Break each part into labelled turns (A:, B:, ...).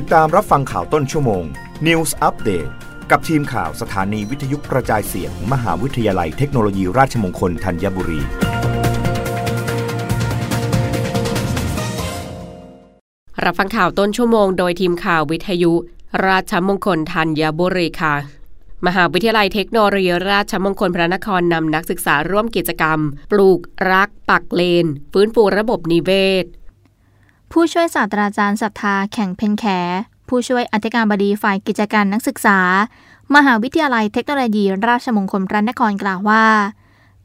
A: ติดตามรับฟังข่าวต้นชั่วโมง News Update กับทีมข่าวสถานีวิทยุกระจายเสียง มหาวิทยาลัยเทคโนโลยีราชมงคลธัญบุรี
B: รับฟังข่าวต้นชั่วโมงโดยทีมข่าววิทยุ ราชมงคลธัญบุรีค่ะ มหาวิทยาลัยเทคโนโลยีราชมงคลพระนครนำนักศึกษาร่วมกิจกรรม ปลูกรักปักเลน ฟื้นฟูระบบนิเวศ
C: ผู้ช่วยศาสตราจารย์ศรัทธาแข่งเพนแข ผู้ช่วยอธิการบดีฝ่ายกิจการนักศึกษา มหาวิทยาลัยเทคโนโลยีราชมงคลพระนครกล่าวว่า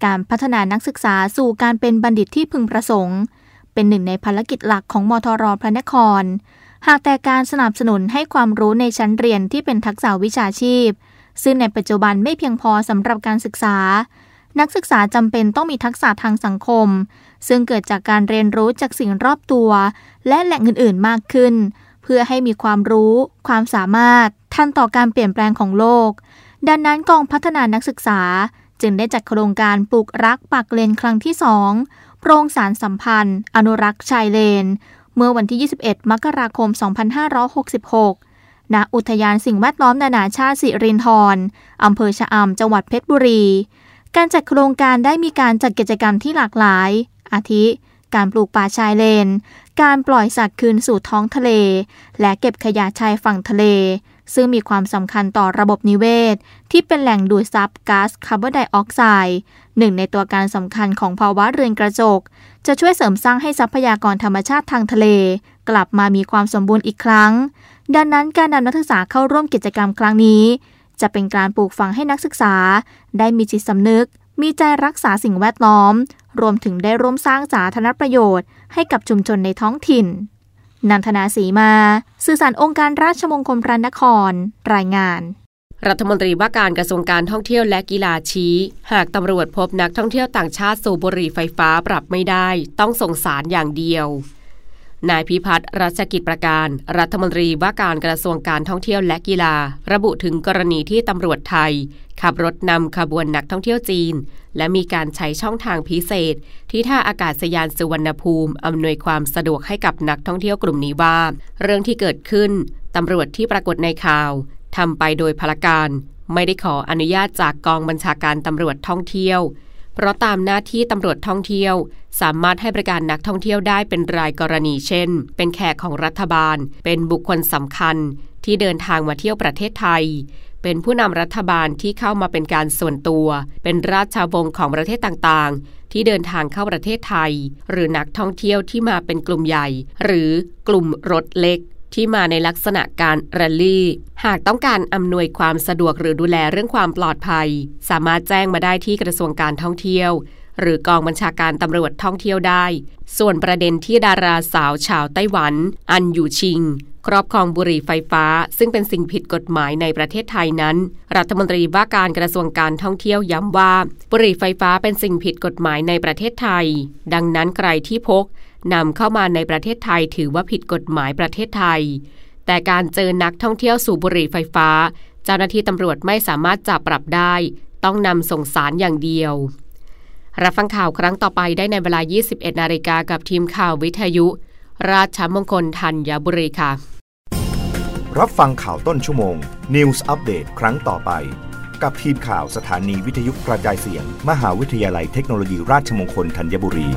C: การพัฒนานักศึกษาสู่การเป็นบัณฑิตที่พึงประสงค์ เป็นหนึ่งในภารกิจหลักของมทรพระนคร หากแต่การสนับสนุนให้ความรู้ในชั้นเรียนที่เป็นทักษะวิชาชีพ ซึ่งในปัจจุบันไม่เพียงพอสำหรับการศึกษา นักศึกษาจำเป็นต้องมีทักษะทางสังคม ซึ่งเกิดจากการเรียนรู้จากสิ่งรอบตัว และแหล่งอื่นๆมากขึ้น เพื่อให้มีความรู้ ความสามารถ ทันต่อการเปลี่ยนแปลงของโลก ดังนั้นกองพัฒนานักศึกษา จึงได้จัดโครงการปลูกรักปักเลนครั้งที่สองโปรงสารสัมพันธ์ อนุรักษ์ชายเลน เมื่อวันที่ 21 มกราคม 2566ณอุทยานสิ่งแวดล้อมนานาชาติสิรินธรอำเภอชะอำจังหวัดเพชรบุรี การจัดโครงการได้มีการจัดกิจกรรมที่หลากหลาย อาทิ การปลูกป่าชายเลน การปล่อยสัตว์คืนสู่ท้องทะเล และเก็บขยะชายฝั่งทะเล ซึ่งมีความสำคัญต่อระบบนิเวศ ที่เป็นแหล่งดูดซับก๊าซคาร์บอนไดออกไซด์หนึ่งในตัวการสำคัญของภาวะเรือนกระจก จะช่วยเสริมสร้างให้ทรัพยากรธรรมชาติทางทะเล กลับมามีความสมบูรณ์อีกครั้ง ดังนั้นการนำนักศึกษาเข้าร่วมกิจกรรมครั้งนี้ จะเป็นการปลูกฝังให้นักศึกษา ได้มีจิตสำนึก มีใจรักษาสิ่งแวดล้อม รวมถึงได้ร่วมสร้างสาธารณประโยชน์ ให้กับชุมชนในท้องถิ่น นันทนาสีมา สื่อสารองค์การราชมงคลพระนคร รายงาน
B: รัฐมนตรีว่าการกระทรวงการท่องเที่ยวและกีฬาชี้ หากตำรวจพบนักท่องเที่ยวต่างชาติสูบบุหรี่ไฟฟ้าปรับไม่ได้ ต้องส่งสารอย่างเดียว นายพิพัฒน์รัชกิจประการ รัฐมนตรีว่าการกระทรวงการท่องเที่ยวและกีฬา ระบุถึงกรณีที่ตำรวจไทย ขับรถนำขบวนนักท่องเที่ยวจีน และมีการใช้ช่องทางพิเศษ ที่ท่าอากาศยานสุวรรณภูมิอำนวยความสะดวกให้กับนักท่องเที่ยวกลุ่มนี้ว่า เรื่องที่เกิดขึ้นตำรวจที่ปรากฏในข่าวทำไปโดยพลการ ไม่ได้ขออนุญาตจากกองบัญชาการตำรวจท่องเที่ยว เพราะตามหน้าที่ตำรวจท่องเที่ยว สามารถให้บริการนักท่องเที่ยวได้เป็นรายกรณีเช่น เป็นแขกของรัฐบาล เป็นบุคคลสำคัญ ที่เดินทางมาเที่ยวประเทศไทย เป็นผู้นำรัฐบาลที่เข้ามาเป็นการส่วนตัว เป็นราชาวงศ์ของประเทศต่างๆ ที่เดินทางเข้าประเทศไทย หรือนักท่องเที่ยวที่มาเป็นกลุ่มใหญ่ หรือกลุ่มรถเล็ก ที่มาในลักษณะการแรลลี่ หากต้องการอำนวยความสะดวกหรือดูแลเรื่องความปลอดภัย สามารถแจ้งมาได้ที่กระทรวงการท่องเที่ยว หรือกองบัญชาการตำรวจท่องเที่ยวได้ ส่วนประเด็นที่ดาราสาวชาวไต้หวัน อันอยู่ชิง ครอบครองบุหรี่ไฟฟ้า ซึ่งเป็นสิ่งผิดกฎหมายในประเทศไทยนั้น รัฐมนตรีว่าการกระทรวงการท่องเที่ยวย้ำว่า บุหรี่ไฟฟ้าเป็นสิ่งผิดกฎหมายในประเทศไทย ดังนั้นใครที่พก นำเข้ามาในประเทศไทยถือว่าผิดกฎหมายประเทศไทย แต่การเจอนักท่องเที่ยวสูบบุหรี่ไฟฟ้า เจ้าหน้าที่ตำรวจไม่สามารถจับปรับได้ ต้องนำส่งสารอย่างเดียว รับฟังข่าวครั้งต่อไปได้ในเวลา 21 นาฬิกากับทีมข่าววิทยุ ราชมงคลธัญบุรีค่ะ
A: รับฟังข่าวต้นชั่วโมง News อัปเดตครั้งต่อไป กับทีมข่าวสถานีวิทยุกระจายเสียง มหาวิทยาลัยเทคโนโลยีราชมงคลธัญบุรี